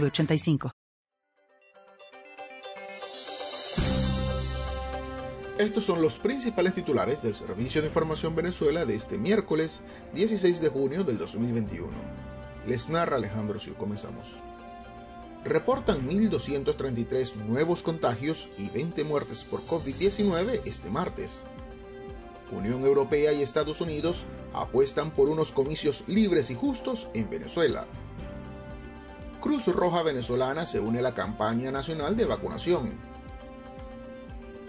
906985. Estos son los principales titulares del Servicio de Información Venezuela de este miércoles 16 de junio del 2021. Les narra Alejandro Siu. Comenzamos. Reportan 1.233 nuevos contagios y 20 muertes por COVID-19 este martes. Unión Europea y Estados Unidos apuestan por unos comicios libres y justos en Venezuela. Cruz Roja Venezolana se une a la campaña nacional de vacunación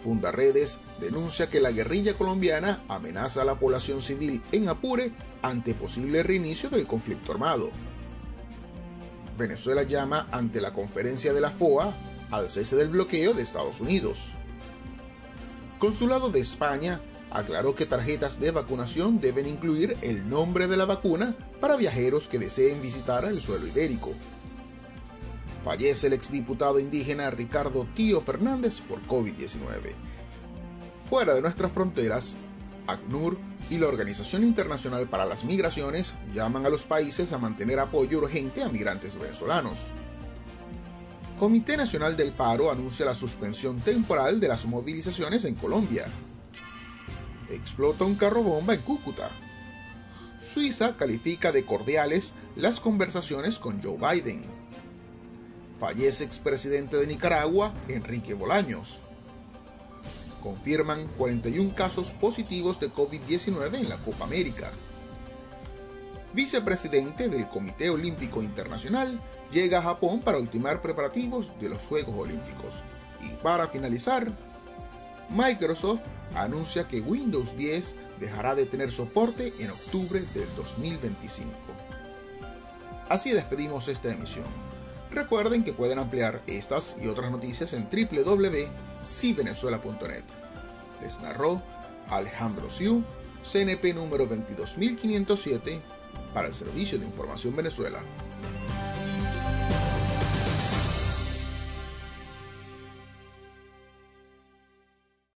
Fundaredes denuncia que la guerrilla colombiana amenaza a la población civil en Apure ante posible reinicio del conflicto armado. Venezuela llama ante la conferencia de la FOA al cese del bloqueo de Estados Unidos. Consulado de España aclaró que tarjetas de vacunación deben incluir el nombre de la vacuna para viajeros que deseen visitar el suelo ibérico. Fallece el exdiputado indígena Ricardo Tío Fernández por COVID-19. Fuera de nuestras fronteras, ACNUR y la Organización Internacional para las Migraciones llaman a los países a mantener apoyo urgente a migrantes venezolanos. Comité Nacional del Paro anuncia la suspensión temporal de las movilizaciones en Colombia. Explota un carro bomba en Cúcuta. Suiza califica de cordiales las conversaciones con Joe Biden. Fallece expresidente de Nicaragua, Enrique Bolaños. Confirman 41 casos positivos de COVID-19 en la Copa América. Vicepresidente del Comité Olímpico Internacional llega a Japón para ultimar preparativos de los Juegos Olímpicos. Y para finalizar, Microsoft anuncia que Windows 10 dejará de tener soporte en octubre del 2025. Así despedimos esta emisión. Recuerden que pueden ampliar estas y otras noticias en www.civenezuela.net. Les narró Alejandro Siu, CNP número 22507 para el Servicio de Información Venezuela.